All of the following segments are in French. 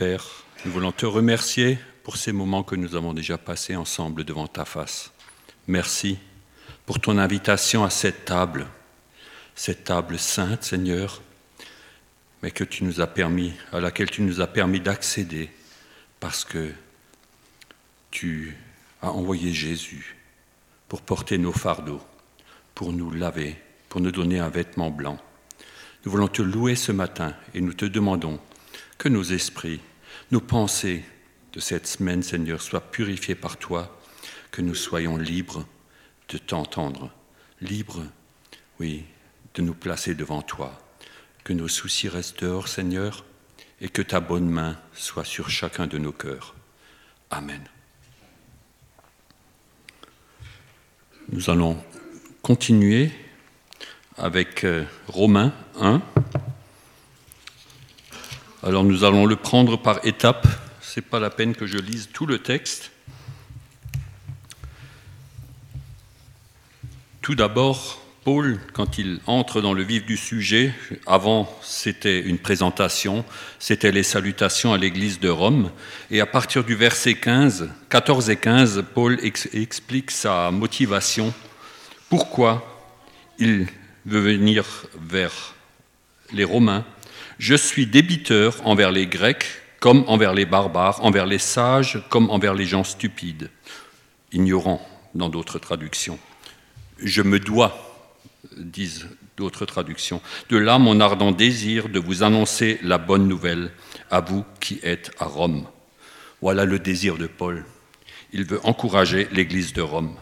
Père, nous voulons te remercier pour ces moments que nous avons déjà passés ensemble devant ta face. Merci pour ton invitation à cette table, cette table sainte, Seigneur, mais que tu nous as permis, à laquelle tu nous as permis d'accéder parce que tu as envoyé Jésus pour porter nos fardeaux, pour nous laver, pour nous donner un vêtement blanc. Nous voulons te louer ce matin et nous te demandons que nos esprits, nos pensées de cette semaine, Seigneur, soient purifiés par toi, que nous soyons libres de t'entendre, libres, oui, de nous placer devant toi que nos soucis restent dehors, Seigneur, et que ta bonne main soit sur chacun de nos cœurs. Amen. Nous allons continuer avec euh, Romains 1. Alors nous allons le prendre par étapes. Ce n'est pas la peine que je lise tout le texte. Tout d'abord, Paul, quand il entre dans le vif du sujet, avant c'était une présentation, c'était les salutations à l'église de Rome, et à partir du verset 15, 14 et 15, Paul explique sa motivation, pourquoi il veut venir vers les Romains. Je suis débiteur envers les Grecs comme envers les barbares, envers les sages comme envers les gens stupides, ignorants dans d'autres traductions. Je me dois disent d'autres traductions. De là mon ardent désir de vous annoncer la bonne nouvelle à vous qui êtes à Rome. Voilà le désir de Paul. Il veut encourager l'Église de Rome.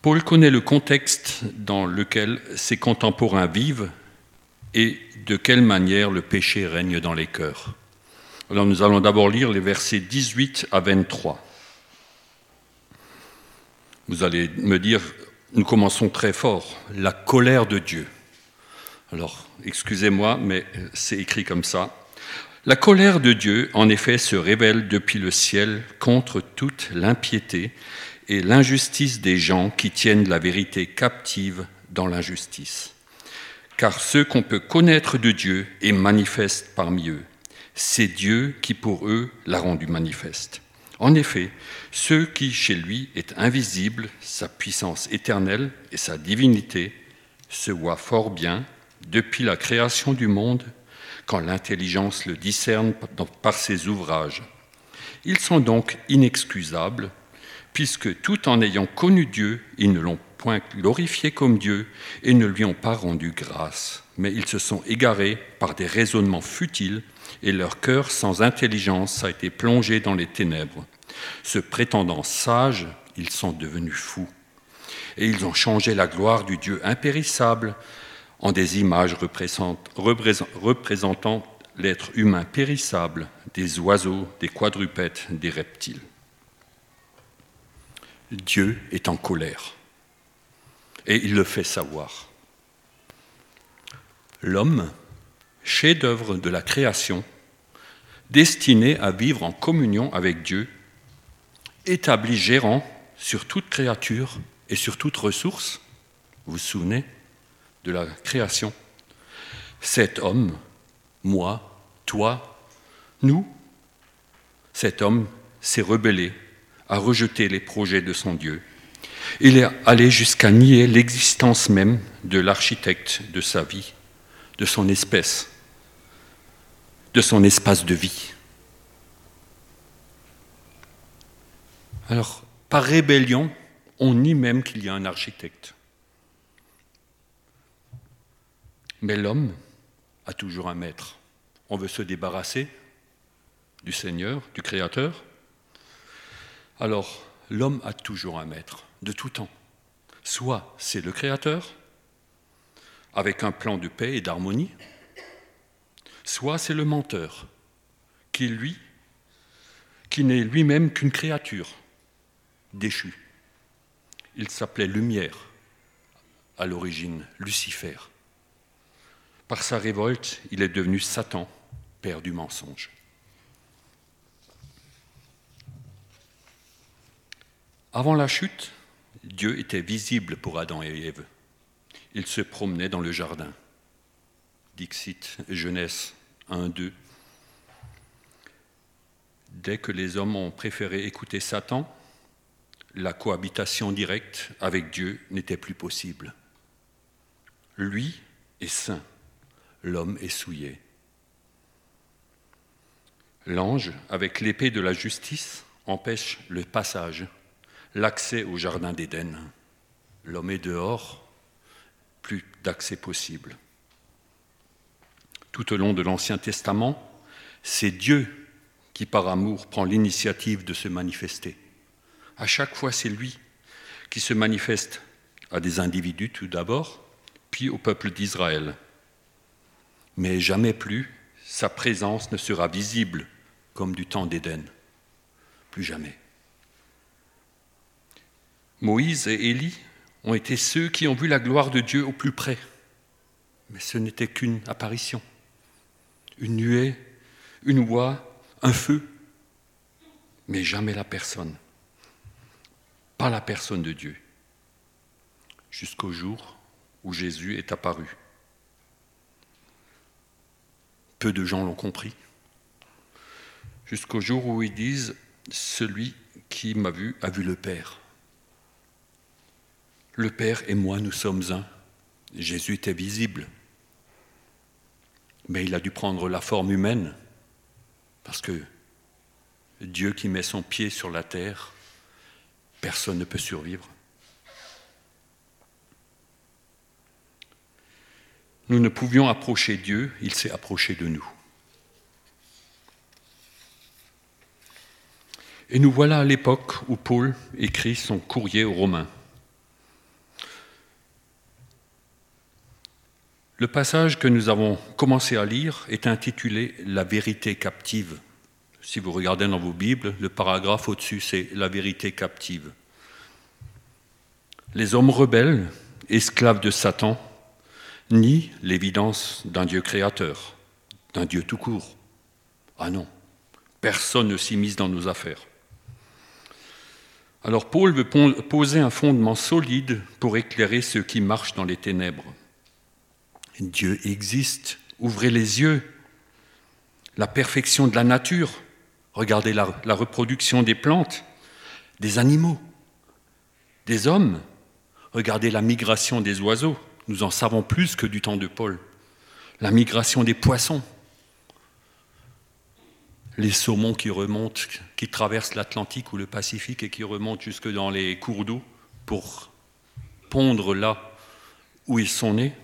Paul connaît le contexte dans lequel ses contemporains vivent et de quelle manière le péché règne dans les cœurs. Alors nous allons d'abord lire les versets 18 à 23. Vous allez me dire, nous commençons très fort, la colère de Dieu. Alors, excusez-moi, mais c'est écrit comme ça. La colère de Dieu, en effet, se révèle depuis le ciel contre toute l'impiété et l'injustice des gens qui tiennent la vérité captive dans l'injustice. Car ce qu'on peut connaître de Dieu est manifeste parmi eux. C'est Dieu qui pour eux l'a rendu manifeste. En effet, ce qui chez lui est invisible, sa puissance éternelle et sa divinité, se voit fort bien depuis la création du monde, quand l'intelligence le discerne par ses ouvrages. Ils sont donc inexcusables, puisque tout en ayant connu Dieu, ils ne l'ont point glorifié comme Dieu et ne lui ont pas rendu grâce, mais ils se sont égarés par des raisonnements futiles et leur cœur sans intelligence a été plongé dans les ténèbres. Se prétendant sages, ils sont devenus fous. Et ils ont changé la gloire du Dieu impérissable en des images représentant l'être humain périssable, des oiseaux, des quadrupèdes, des reptiles. Dieu est en colère. Et il le fait savoir. L'homme, chef-d'œuvre de la création, destiné à vivre en communion avec Dieu, établi gérant sur toute créature et sur toute ressource, vous vous souvenez de la création, cet homme, moi, toi, nous, cet homme s'est rebellé, a rejeté les projets de son Dieu. Il est allé jusqu'à nier l'existence même de l'architecte de sa vie, de son espèce, de son espace de vie. Alors, par rébellion, on nie même qu'il y a un architecte. Mais l'homme a toujours un maître. On veut se débarrasser du Seigneur, du Créateur. Alors, l'homme a toujours un maître, de tout temps. Soit c'est le Créateur, avec un plan de paix et d'harmonie, soit c'est le menteur, qui lui, qui n'est lui-même qu'une créature, déchu. Il s'appelait Lumière à l'origine, Lucifer. Par sa révolte, il est devenu Satan, père du mensonge. Avant la chute, Dieu était visible pour Adam et Ève. Il se promenait dans le jardin. Dixit, Genèse 1, 2. Dès que les hommes ont préféré écouter Satan, la cohabitation directe avec Dieu n'était plus possible. Lui est saint, l'homme est souillé. L'ange, avec l'épée de la justice, empêche le passage, l'accès au jardin d'Éden. L'homme est dehors, plus d'accès possible. Tout au long de l'Ancien Testament, c'est Dieu qui, par amour, prend l'initiative de se manifester. À chaque fois, c'est lui qui se manifeste à des individus tout d'abord, puis au peuple d'Israël. Mais jamais plus sa présence ne sera visible comme du temps d'Éden. Plus jamais. Moïse et Élie ont été ceux qui ont vu la gloire de Dieu au plus près. Mais ce n'était qu'une apparition, une nuée, une voix, un feu, mais jamais la personne. Pas la personne de Dieu. Jusqu'au jour où Jésus est apparu. Peu de gens l'ont compris. Jusqu'au jour où ils disent Celui qui m'a vu a vu le Père. Le Père et moi, nous sommes un. Jésus était visible. Mais il a dû prendre la forme humaine, parce que Dieu qui met son pied sur la terre, personne ne peut survivre. Nous ne pouvions approcher Dieu, il s'est approché de nous. Et nous voilà à l'époque où Paul écrit son courrier aux Romains. Le passage que nous avons commencé à lire est intitulé La vérité captive. Si vous regardez dans vos Bibles, le paragraphe au-dessus, c'est La vérité captive. Les hommes rebelles, esclaves de Satan, nient l'évidence d'un Dieu créateur, d'un Dieu tout court. Ah non, personne ne s'immisce dans nos affaires. Alors Paul veut poser un fondement solide pour éclairer ceux qui marchent dans les ténèbres. Dieu existe. Ouvrez les yeux. La perfection de la nature. Regardez la, reproduction des plantes, des animaux, des hommes. Regardez la migration des oiseaux. Nous en savons plus que du temps de Paul. La migration des poissons. Les saumons qui remontent, qui traversent l'Atlantique ou le Pacifique et qui remontent jusque dans les cours d'eau pour pondre là où ils sont nés.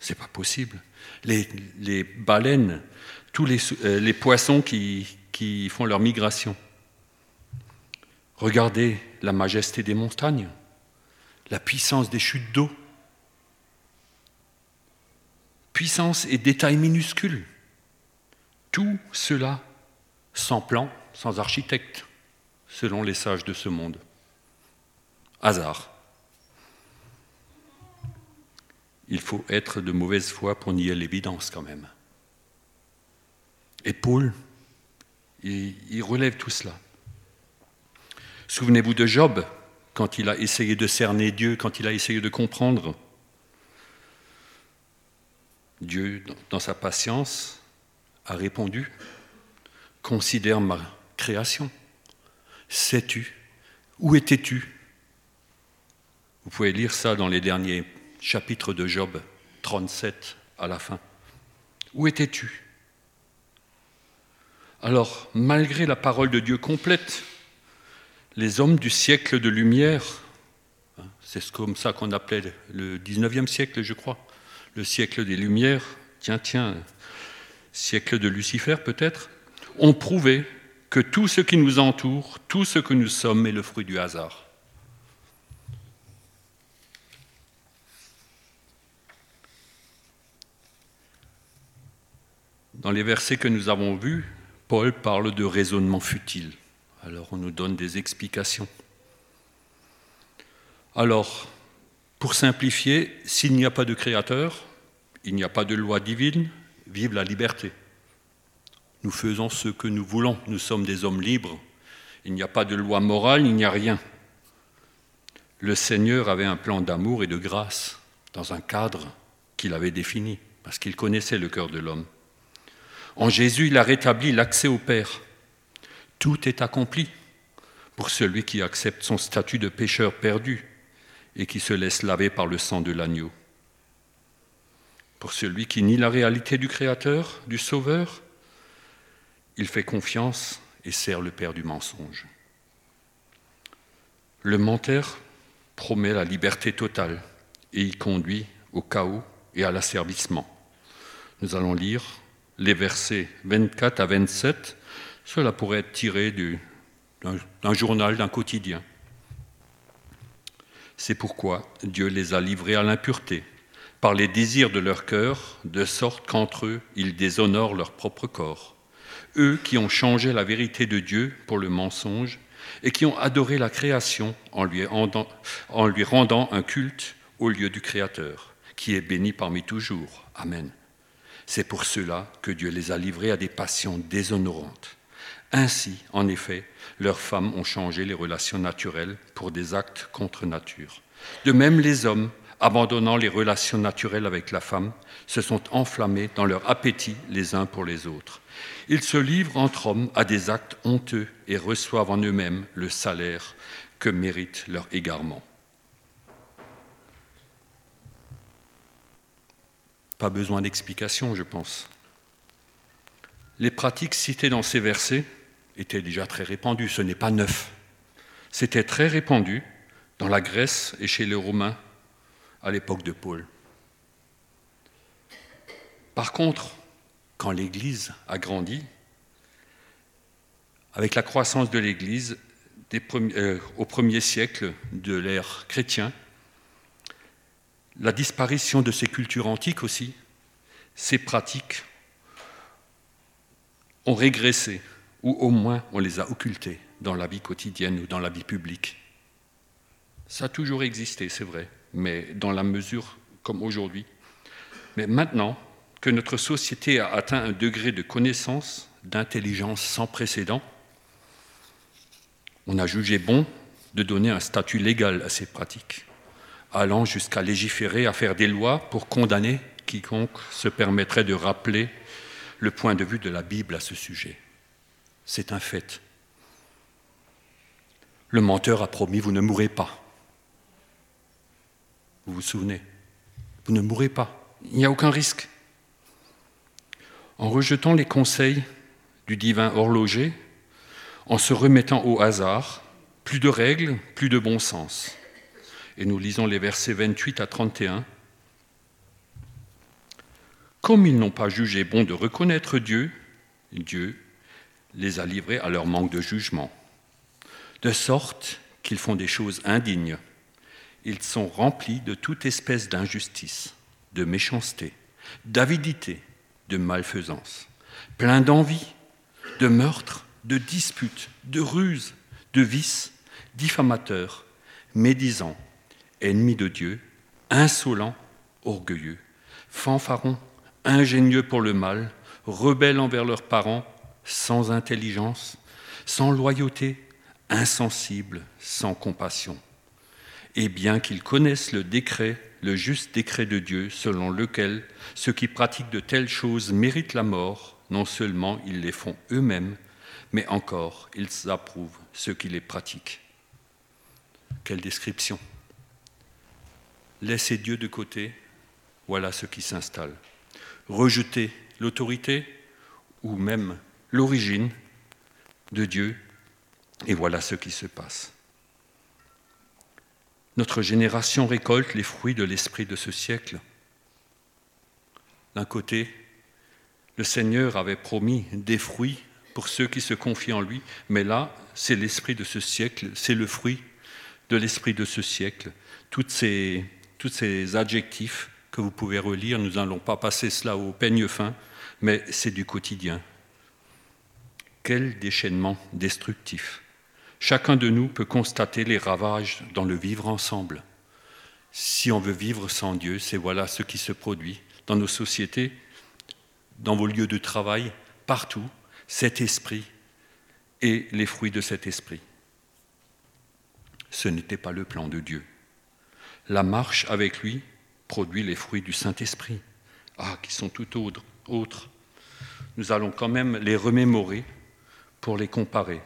C'est pas possible. Les, baleines, tous les, euh, les poissons qui, qui font leur migration. Regardez la majesté des montagnes, la puissance des chutes d'eau. Puissance et détails minuscules. Tout cela sans plan, sans architecte, selon les sages de ce monde. Hasard. Il faut être de mauvaise foi pour nier l'évidence quand même. Et Paul, il, relève tout cela. Souvenez-vous de Job, quand il a essayé de cerner Dieu, quand il a essayé de comprendre. Dieu, dans sa patience, a répondu, considère ma création. Sais-tu Où étais-tu? Vous pouvez lire ça dans les derniers chapitre de Job 37 à la fin. Où étais-tu? Alors, malgré la parole de Dieu complète, les hommes du siècle de lumière, hein, c'est comme ça qu'on appelait le 19e siècle, je crois, le siècle des lumières, tiens, tiens, siècle de Lucifer peut-être, ont prouvé que tout ce qui nous entoure, tout ce que nous sommes est le fruit du hasard. Dans les versets que nous avons vus, Paul parle de raisonnement futile. Alors on nous donne des explications. Alors, pour simplifier, s'il n'y a pas de créateur, il n'y a pas de loi divine, vive la liberté. Nous faisons ce que nous voulons, nous sommes des hommes libres. Il n'y a pas de loi morale, il n'y a rien. Le Seigneur avait un plan d'amour et de grâce dans un cadre qu'il avait défini, parce qu'il connaissait le cœur de l'homme. En Jésus, il a rétabli l'accès au Père. Tout est accompli pour celui qui accepte son statut de pécheur perdu et qui se laisse laver par le sang de l'agneau. Pour celui qui nie la réalité du Créateur, du Sauveur, il fait confiance et sert le Père du mensonge. Le menteur promet la liberté totale et y conduit au chaos et à l'asservissement. Nous allons lire les versets 24 à 27. Cela pourrait être tiré d'un journal, d'un quotidien. C'est pourquoi Dieu les a livrés à l'impureté par les désirs de leur cœur, de sorte qu'entre eux, ils déshonorent leur propre corps. Eux qui ont changé la vérité de Dieu pour le mensonge et qui ont adoré la création en lui, rendant, en lui rendant un culte au lieu du Créateur, qui est béni parmi toujours. Amen. C'est pour cela que Dieu les a livrés à des passions déshonorantes. Ainsi, en effet, leurs femmes ont changé les relations naturelles pour des actes contre nature. De même, les hommes abandonnant les relations naturelles avec la femme, se sont enflammés dans leur appétit les uns pour les autres. Ils se livrent entre hommes à des actes honteux et reçoivent en eux-mêmes le salaire que mérite leur égarement. Pas besoin d'explication, je pense. Les pratiques citées dans ces versets étaient déjà très répandues, ce n'est pas neuf. C'était très répandu dans la Grèce et chez les Romains à l'époque de Paul. Par contre, quand l'Église a grandi, avec la croissance de l'Église euh, au premier siècle de l'ère chrétien, la disparition de ces cultures antiques aussi, ces pratiques ont régressé, ou au moins on les a occultées dans la vie quotidienne ou dans la vie publique. Ça a toujours existé, c'est vrai, mais dans la mesure comme aujourd'hui. Mais maintenant que notre société a atteint un degré de connaissance, d'intelligence sans précédent, on a jugé bon de donner un statut légal à ces pratiques, allant jusqu'à légiférer, à faire des lois pour condamner quiconque se permettrait de rappeler le point de vue de la Bible à ce sujet. C'est un fait. Le menteur a promis, vous ne mourrez pas. Vous vous souvenez? Vous ne mourrez pas. Il n'y a aucun risque. En rejetant les conseils du divin horloger, en se remettant au hasard, plus de règles, plus de bon sens. Et nous lisons les versets 28 à 31. Comme ils n'ont pas jugé bon de reconnaître Dieu, Dieu les a livrés à leur manque de jugement, de sorte qu'ils font des choses indignes ils sont remplis de toute espèce d'injustice, de méchanceté, d'avidité, de malfaisance, pleins d'envie, de meurtre, de disputes, de ruses, de vices, diffamateurs, médisants, ennemis de Dieu, insolents, orgueilleux, fanfarons, ingénieux pour le mal, rebelles envers leurs parents, sans intelligence, sans loyauté, insensibles, sans compassion et bien qu'ils connaissent le décret, le juste décret de Dieu, selon lequel ceux qui pratiquent de telles choses méritent la mort, non seulement ils les font eux-mêmes, mais encore ils approuvent ceux qui les pratiquent. Quelle description Laissez Dieu de côté, voilà ce qui s'installe. Rejeter l'autorité ou même l'origine de Dieu, et voilà ce qui se passe. Notre génération récolte les fruits de l'esprit de ce siècle. D'un côté, le Seigneur avait promis des fruits pour ceux qui se confient en lui, mais là, c'est l'esprit de ce siècle, c'est le fruit de l'esprit de ce siècle. Toutes ces, tous ces adjectifs que vous pouvez relire, nous n'allons pas passer cela au peigne fin, mais c'est du quotidien. Quel déchaînement destructif chacun de nous peut constater les ravages dans le vivre ensemble. Si on veut vivre sans Dieu, c'est voilà ce qui se produit dans nos sociétés, dans vos lieux de travail, partout, cet esprit et les fruits de cet esprit. Ce n'était pas le plan de Dieu. La marche avec lui produit les fruits du Saint-Esprit, ah, qui sont tout autres. Nous allons quand même les remémorer pour les comparer.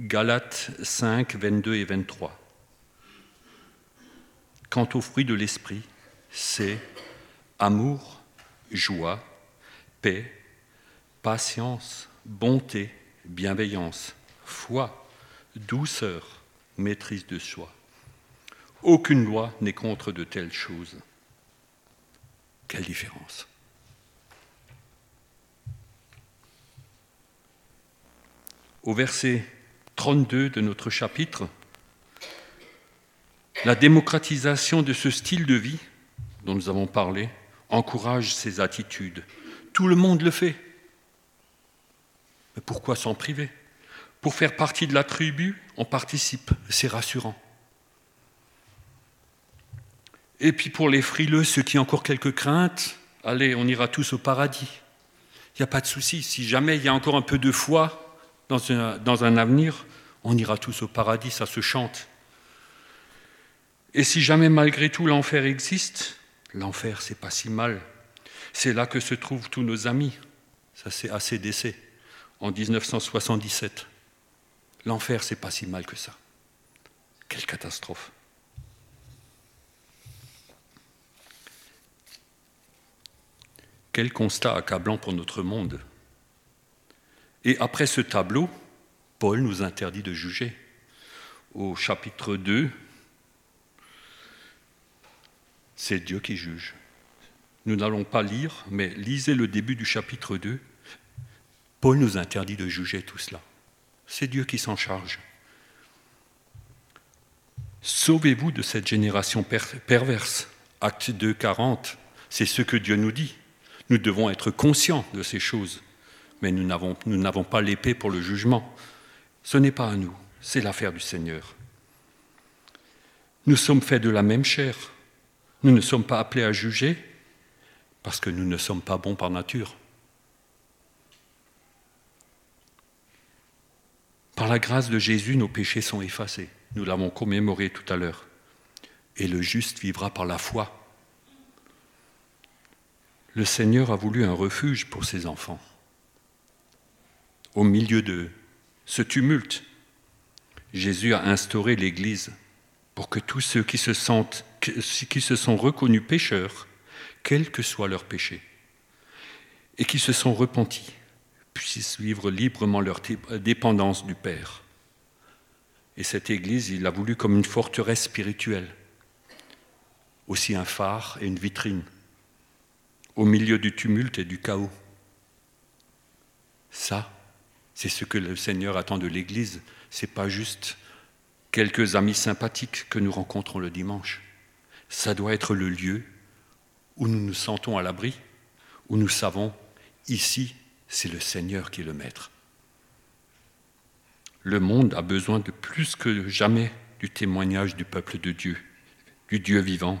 Galates 5, 22 et 23. Quant au fruit de l'esprit, c'est amour, joie, paix, patience, bonté, bienveillance, foi, douceur, maîtrise de soi. Aucune loi n'est contre de telles choses. Quelle différence Au verset 32 de notre chapitre, la démocratisation de ce style de vie dont nous avons parlé encourage ces attitudes. Tout le monde le fait. Mais pourquoi s'en priver? Pour faire partie de la tribu, on participe, c'est rassurant. Et puis pour les frileux, ceux qui ont encore quelques craintes, allez, on ira tous au paradis. Il n'y a pas de souci. Si jamais il y a encore un peu de foi dans un, avenir, on ira tous au paradis, ça se chante. Et si jamais malgré tout l'enfer existe, l'enfer c'est pas si mal. C'est là que se trouvent tous nos amis. Ça c'est ACDC en 1977. L'enfer c'est pas si mal que ça. Quelle catastrophe. Quel constat accablant pour notre monde. Et après ce tableau, Paul nous interdit de juger. Au chapitre 2, c'est Dieu qui juge. Nous n'allons pas lire, mais lisez le début du chapitre 2. Paul nous interdit de juger tout cela. C'est Dieu qui s'en charge. Sauvez-vous de cette génération perverse? Acte 2, 40, c'est ce que Dieu nous dit. Nous devons être conscients de ces choses, mais nous n'avons pas l'épée pour le jugement. Ce n'est pas à nous, c'est l'affaire du Seigneur. Nous sommes faits de la même chair. Nous ne sommes pas appelés à juger parce que nous ne sommes pas bons par nature. Par la grâce de Jésus, nos péchés sont effacés. Nous l'avons commémoré tout à l'heure. Et le juste vivra par la foi le Seigneur a voulu un refuge pour ses enfants. Au milieu de ce tumulte, Jésus a instauré l'Église pour que tous ceux qui se, sentent, qui se sont reconnus pécheurs, quel que soit leur péché, et qui se sont repentis, puissent vivre librement leur dépendance du Père. Et cette Église, il l'a voulu comme une forteresse spirituelle, aussi un phare et une vitrine au milieu du tumulte et du chaos. Ça, c'est ce que le Seigneur attend de l'Église. Ce n'est pas juste quelques amis sympathiques que nous rencontrons le dimanche. Ça doit être le lieu où nous nous sentons à l'abri, où nous savons, ici, c'est le Seigneur qui est le Maître. Le monde a besoin de plus que jamais du témoignage du peuple de Dieu, du Dieu vivant,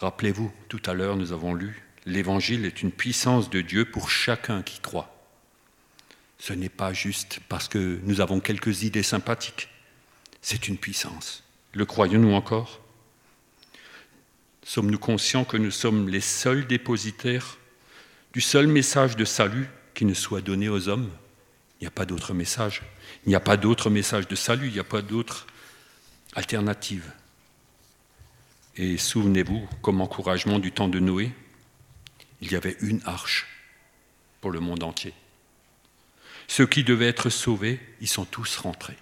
Rappelez-vous, tout à l'heure nous avons lu, l'Évangile est une puissance de Dieu pour chacun qui croit. Ce n'est pas juste parce que nous avons quelques idées sympathiques, c'est une puissance. Le croyons-nous encore? Sommes-nous conscients que nous sommes les seuls dépositaires du seul message de salut qui ne soit donné aux hommes? Il n'y a pas d'autre message. Il n'y a pas d'autre message de salut, il n'y a pas d'autre alternative. Et souvenez-vous, comme encouragement du temps de Noé, il y avait une arche pour le monde entier. Ceux qui devaient être sauvés, ils sont tous rentrés.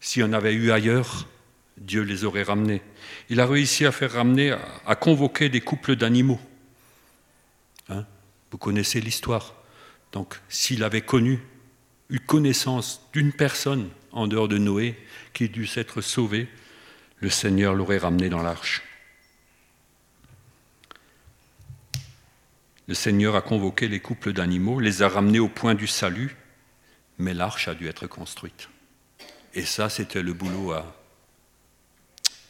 S'il y en avait eu ailleurs, Dieu les aurait ramenés. Il a réussi à faire ramener, à convoquer des couples d'animaux. Hein? Vous connaissez l'histoire. Donc, s'il avait connu, eu connaissance d'une personne en dehors de Noé qui dû s'être sauvée, le Seigneur l'aurait ramené dans l'arche. Le Seigneur a convoqué les couples d'animaux, les a ramenés au point du salut, mais l'arche a dû être construite. Et ça, c'était le boulot à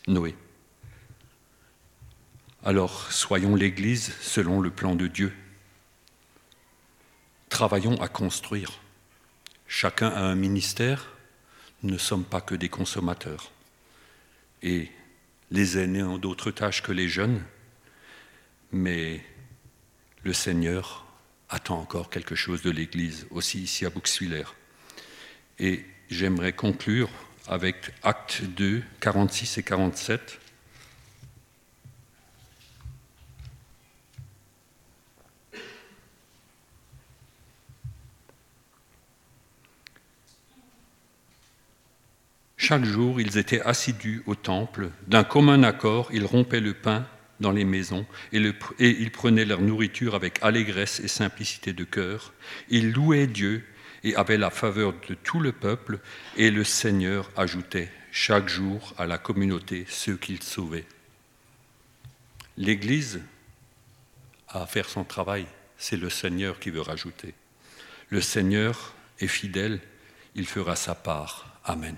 Noé. Alors, soyons l'Église selon le plan de Dieu. Travaillons à construire. Chacun a un ministère, nous ne sommes pas que des consommateurs et les aînés ont d'autres tâches que les jeunes, mais le Seigneur attend encore quelque chose de l'Église, aussi ici à Bouxwiller. Et j'aimerais conclure avec Acte 2, 46 et 47. Chaque jour, ils étaient assidus au temple. D'un commun accord, ils rompaient le pain dans les maisons et, ils prenaient leur nourriture avec allégresse et simplicité de cœur. Ils louaient Dieu et avaient la faveur de tout le peuple et le Seigneur ajoutait chaque jour à la communauté ceux qu'il sauvait. L'Église a à faire son travail, c'est le Seigneur qui veut rajouter. Le Seigneur est fidèle, il fera sa part. Amen.